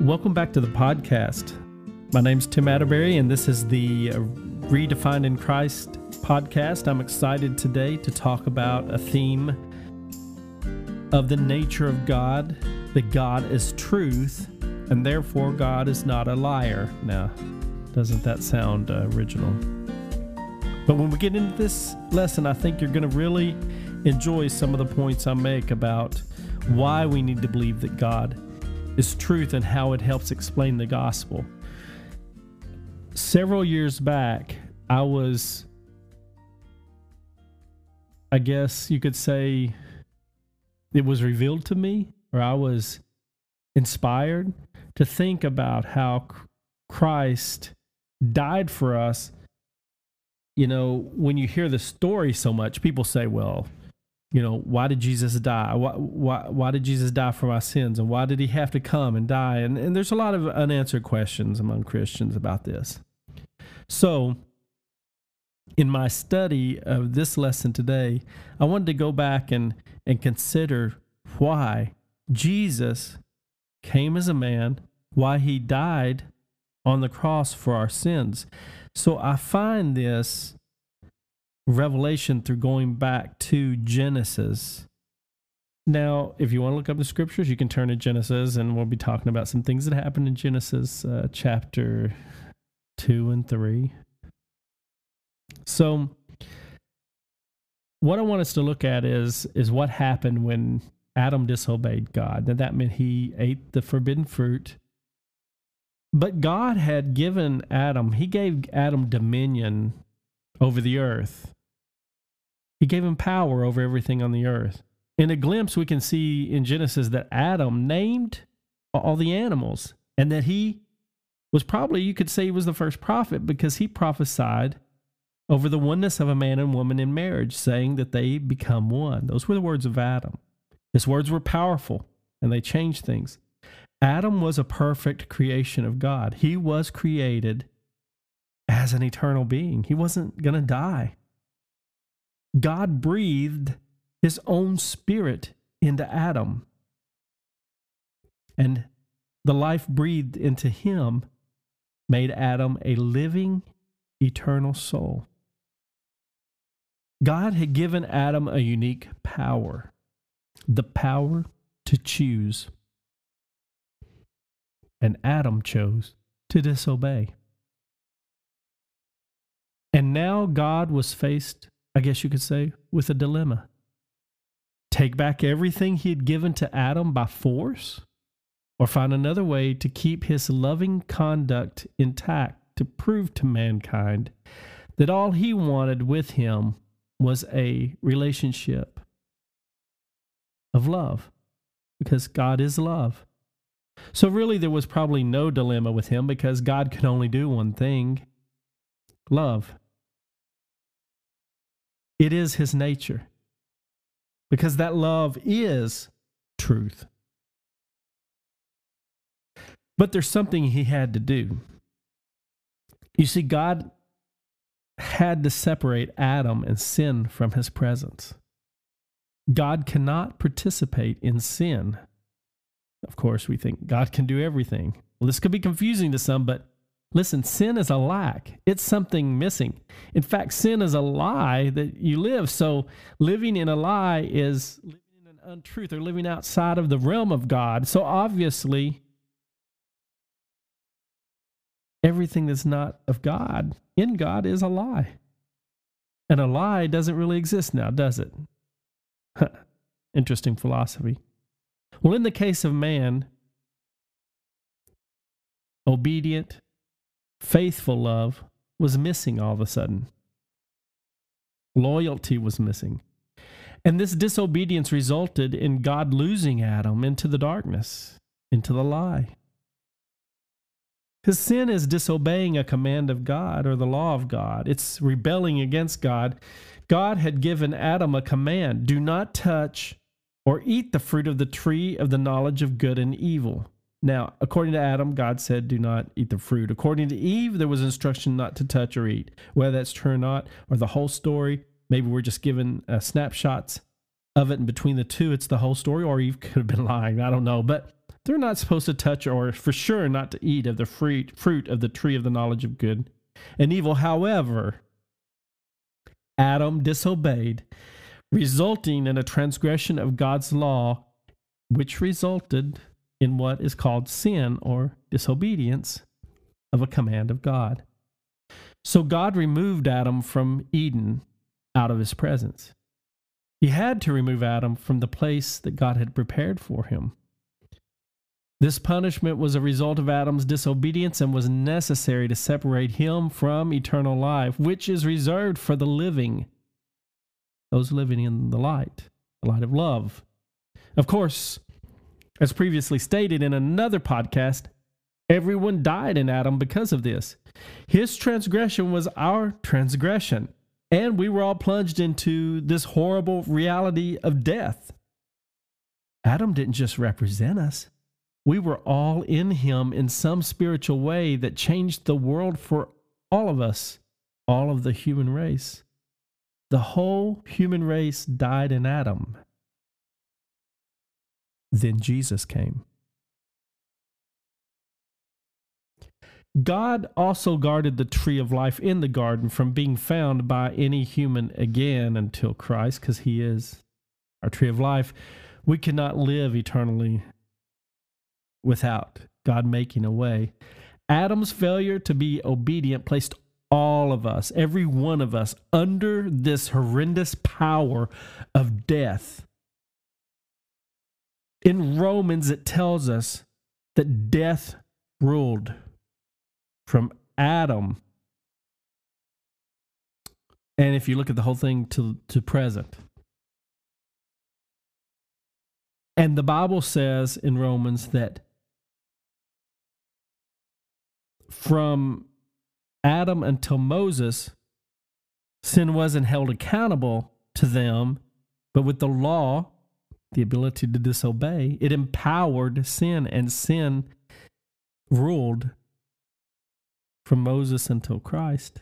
Welcome back to the podcast. My name's Tim Atterbury, and this is the Redefined in Christ podcast. I'm excited today to talk about a theme of the nature of God, that God is truth, and therefore God is not a liar. Now, doesn't that sound uh, original? But when we get into this lesson, I think you're going to really enjoy some of the points I make about why we need to believe that God is truth and how it helps explain the gospel. Several years back, I was, I guess you could say, it was revealed to me, or I was inspired to think about how Christ died for us. You know, when you hear the story so much, people say, well, you know, why did Jesus die? Why, why, why did Jesus die for my sins? And why did he have to come and die? And, and there's a lot of unanswered questions among Christians about this. So, in my study of this lesson today, I wanted to go back and, and consider why Jesus came as a man, why he died on the cross for our sins. So I find this revelation through going back to Genesis. Now, if you want to look up the scriptures, you can turn to Genesis, and we'll be talking about some things that happened in Genesis uh, chapter 2 and 3. So, what I want us to look at is, is what happened when Adam disobeyed God. Now, that meant he ate the forbidden fruit. But God had given Adam, he gave Adam dominion over the earth. He gave him power over everything on the earth. In a glimpse, we can see in Genesis that Adam named all the animals and that he was probably, you could say, he was the first prophet because he prophesied over the oneness of a man and woman in marriage, saying that they become one. Those were the words of Adam. His words were powerful and they changed things. Adam was a perfect creation of God. He was created as an eternal being, he wasn't going to die. God breathed his own spirit into Adam. And the life breathed into him made Adam a living, eternal soul. God had given Adam a unique power the power to choose. And Adam chose to disobey. And now God was faced I guess you could say, with a dilemma. Take back everything he had given to Adam by force, or find another way to keep his loving conduct intact to prove to mankind that all he wanted with him was a relationship of love, because God is love. So, really, there was probably no dilemma with him because God could only do one thing love. It is his nature. Because that love is truth. But there's something he had to do. You see, God had to separate Adam and sin from his presence. God cannot participate in sin. Of course, we think God can do everything. Well, this could be confusing to some, but Listen, sin is a lack. It's something missing. In fact, sin is a lie that you live. So living in a lie is living in an untruth or living outside of the realm of God. So obviously, everything that's not of God in God is a lie. And a lie doesn't really exist now, does it? Interesting philosophy. Well, in the case of man, obedient, faithful love was missing all of a sudden. Loyalty was missing. And this disobedience resulted in God losing Adam into the darkness, into the lie. Because sin is disobeying a command of God or the law of God, it's rebelling against God. God had given Adam a command do not touch or eat the fruit of the tree of the knowledge of good and evil. Now, according to Adam, God said, Do not eat the fruit. According to Eve, there was instruction not to touch or eat. Whether that's true or not, or the whole story, maybe we're just given uh, snapshots. of it and between the two, it's the whole story, or Eve could have been lying. I don't know. But they're not supposed to touch or for sure not to eat of the fruit, fruit of the tree of the knowledge of good and evil. However, Adam disobeyed, resulting in a transgression of God's law, which resulted in what is called sin or disobedience of a command of God. So God removed Adam from Eden out of his presence. He had to remove Adam from the place that God had prepared for him. This punishment was a result of Adam's disobedience and was necessary to separate him from eternal life, which is reserved for the living, those living in the light, the light of love. Of course, as previously stated in another podcast, everyone died in Adam because of this. His transgression was our transgression, and we were all plunged into this horrible reality of death. Adam didn't just represent us, we were all in him in some spiritual way that changed the world for all of us, all of the human race. The whole human race died in Adam. Then Jesus came. God also guarded the tree of life in the garden from being found by any human again until Christ, because he is our tree of life. We cannot live eternally without God making a way. Adam's failure to be obedient placed all of us, every one of us, under this horrendous power of death in Romans, it tells us that death ruled from Adam. And if you look at the whole thing to, to present, and the Bible says in Romans that from Adam until Moses, sin wasn't held accountable to them, but with the law, the ability to disobey, it empowered sin, and sin ruled from Moses until Christ.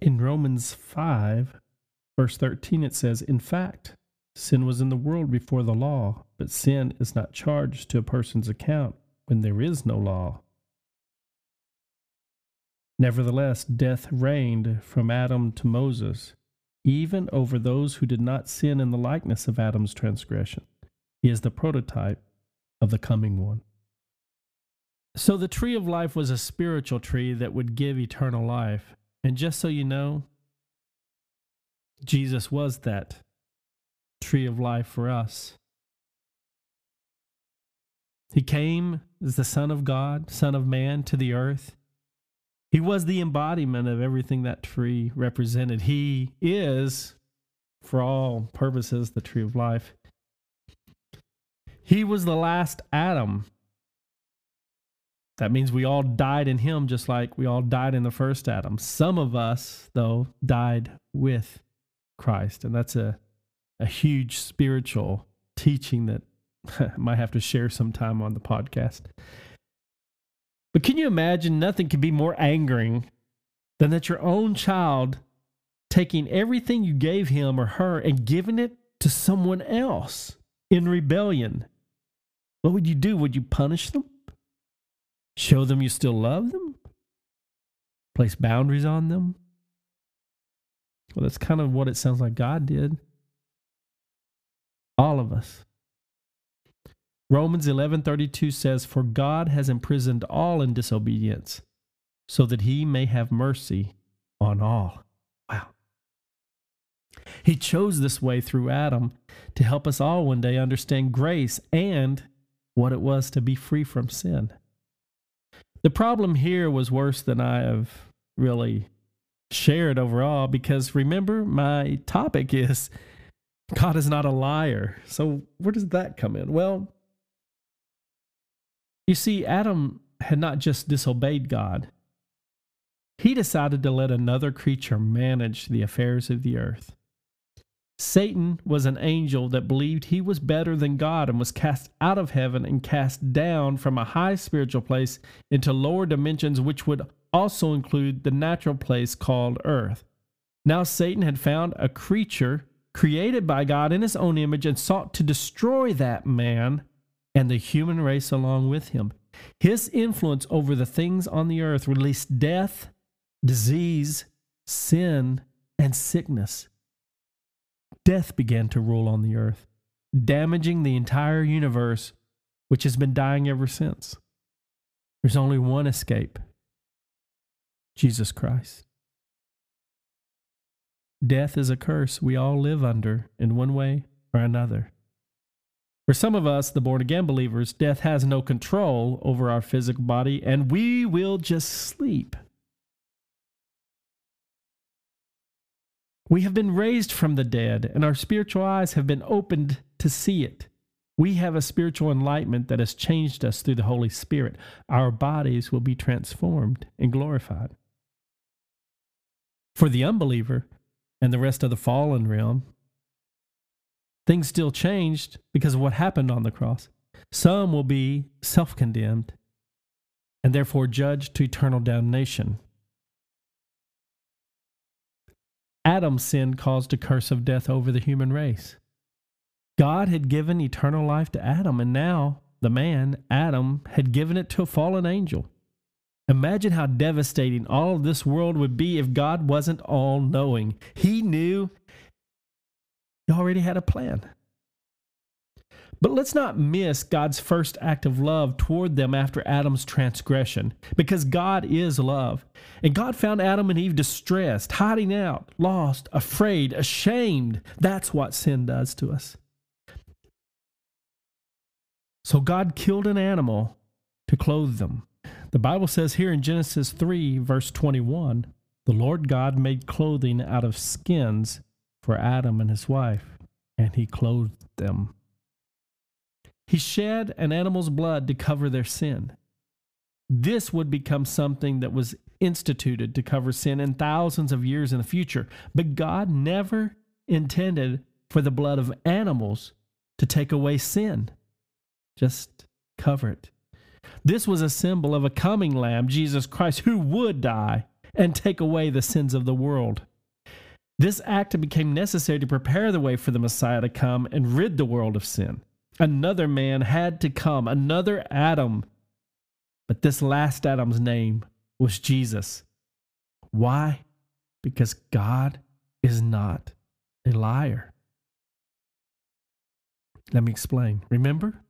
In Romans 5, verse 13, it says, In fact, sin was in the world before the law, but sin is not charged to a person's account when there is no law. Nevertheless, death reigned from Adam to Moses even over those who did not sin in the likeness of Adam's transgression. He is the prototype of the coming one. So the tree of life was a spiritual tree that would give eternal life. And just so you know, Jesus was that tree of life for us. He came as the Son of God, Son of Man, to the earth. He was the embodiment of everything that tree represented. He is, for all purposes, the tree of life. He was the last Adam. That means we all died in him just like we all died in the first Adam. Some of us, though, died with Christ. And that's a, a huge spiritual teaching that I might have to share sometime on the podcast. But can you imagine nothing could be more angering than that your own child taking everything you gave him or her and giving it to someone else in rebellion? What would you do? Would you punish them? Show them you still love them? Place boundaries on them? Well, that's kind of what it sounds like God did. All of us. Romans 11:32 says for God has imprisoned all in disobedience so that he may have mercy on all. Wow. He chose this way through Adam to help us all one day understand grace and what it was to be free from sin. The problem here was worse than I have really shared overall because remember, my topic is God is not a liar. So, where does that come in? Well, you see, Adam had not just disobeyed God, he decided to let another creature manage the affairs of the earth. Satan was an angel that believed he was better than God and was cast out of heaven and cast down from a high spiritual place into lower dimensions, which would also include the natural place called earth. Now, Satan had found a creature created by God in his own image, and sought to destroy that man and the human race along with him. His influence over the things on the earth released death, disease, sin, and sickness. Death began to rule on the earth, damaging the entire universe, which has been dying ever since. There's only one escape Jesus Christ. Death is a curse we all live under in one way or another. For some of us, the born again believers, death has no control over our physical body and we will just sleep. We have been raised from the dead and our spiritual eyes have been opened to see it. We have a spiritual enlightenment that has changed us through the Holy Spirit. Our bodies will be transformed and glorified. For the unbeliever and the rest of the fallen realm, things still changed because of what happened on the cross. Some will be self condemned and therefore judged to eternal damnation. Adam's sin caused a curse of death over the human race. God had given eternal life to Adam, and now the man, Adam, had given it to a fallen angel. Imagine how devastating all of this world would be if God wasn't all knowing. He knew He already had a plan. But let's not miss God's first act of love toward them after Adam's transgression, because God is love. And God found Adam and Eve distressed, hiding out, lost, afraid, ashamed. That's what sin does to us. So God killed an animal to clothe them. The Bible says here in Genesis 3, verse 21, the Lord God made clothing out of skins for Adam and his wife, and he clothed them. He shed an animal's blood to cover their sin. This would become something that was instituted to cover sin in thousands of years in the future. But God never intended for the blood of animals to take away sin just cover it. This was a symbol of a coming Lamb, Jesus Christ, who would die and take away the sins of the world. This act became necessary to prepare the way for the Messiah to come and rid the world of sin. Another man had to come, another Adam. But this last Adam's name was Jesus. Why? Because God is not a liar. Let me explain. Remember?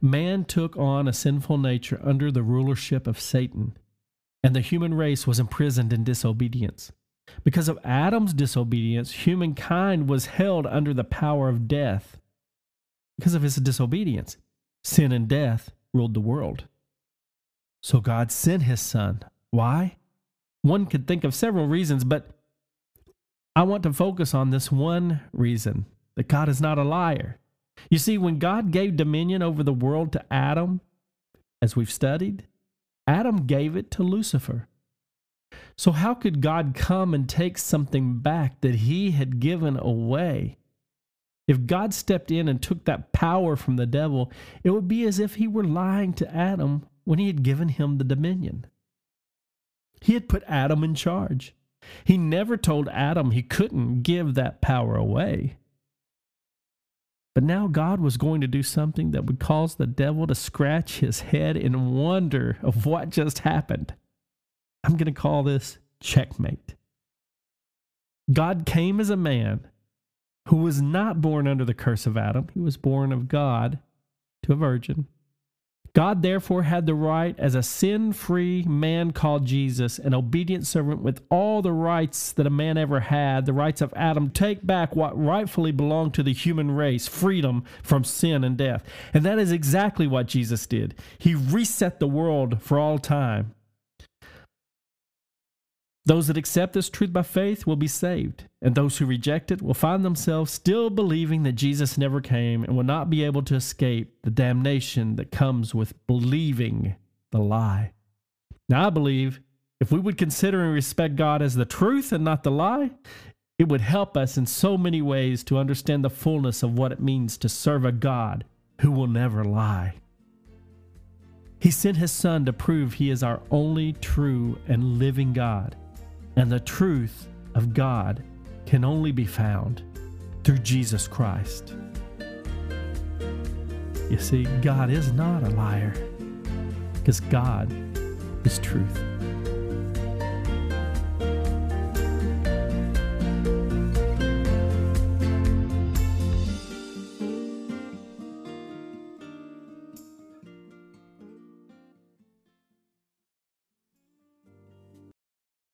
man took on a sinful nature under the rulership of Satan, and the human race was imprisoned in disobedience. Because of Adam's disobedience, humankind was held under the power of death. Because of his disobedience, sin and death ruled the world. So God sent his son. Why? One could think of several reasons, but I want to focus on this one reason that God is not a liar. You see, when God gave dominion over the world to Adam, as we've studied, Adam gave it to Lucifer. So, how could God come and take something back that he had given away? If God stepped in and took that power from the devil, it would be as if he were lying to Adam when he had given him the dominion. He had put Adam in charge. He never told Adam he couldn't give that power away. But now God was going to do something that would cause the devil to scratch his head in wonder of what just happened. I'm going to call this checkmate. God came as a man who was not born under the curse of Adam. He was born of God to a virgin God therefore had the right, as a sin free man called Jesus, an obedient servant with all the rights that a man ever had, the rights of Adam, take back what rightfully belonged to the human race freedom from sin and death. And that is exactly what Jesus did. He reset the world for all time. Those that accept this truth by faith will be saved, and those who reject it will find themselves still believing that Jesus never came and will not be able to escape the damnation that comes with believing the lie. Now, I believe if we would consider and respect God as the truth and not the lie, it would help us in so many ways to understand the fullness of what it means to serve a God who will never lie. He sent his Son to prove he is our only true and living God and the truth of God can only be found through Jesus Christ. You see, God is not a liar because God is truth.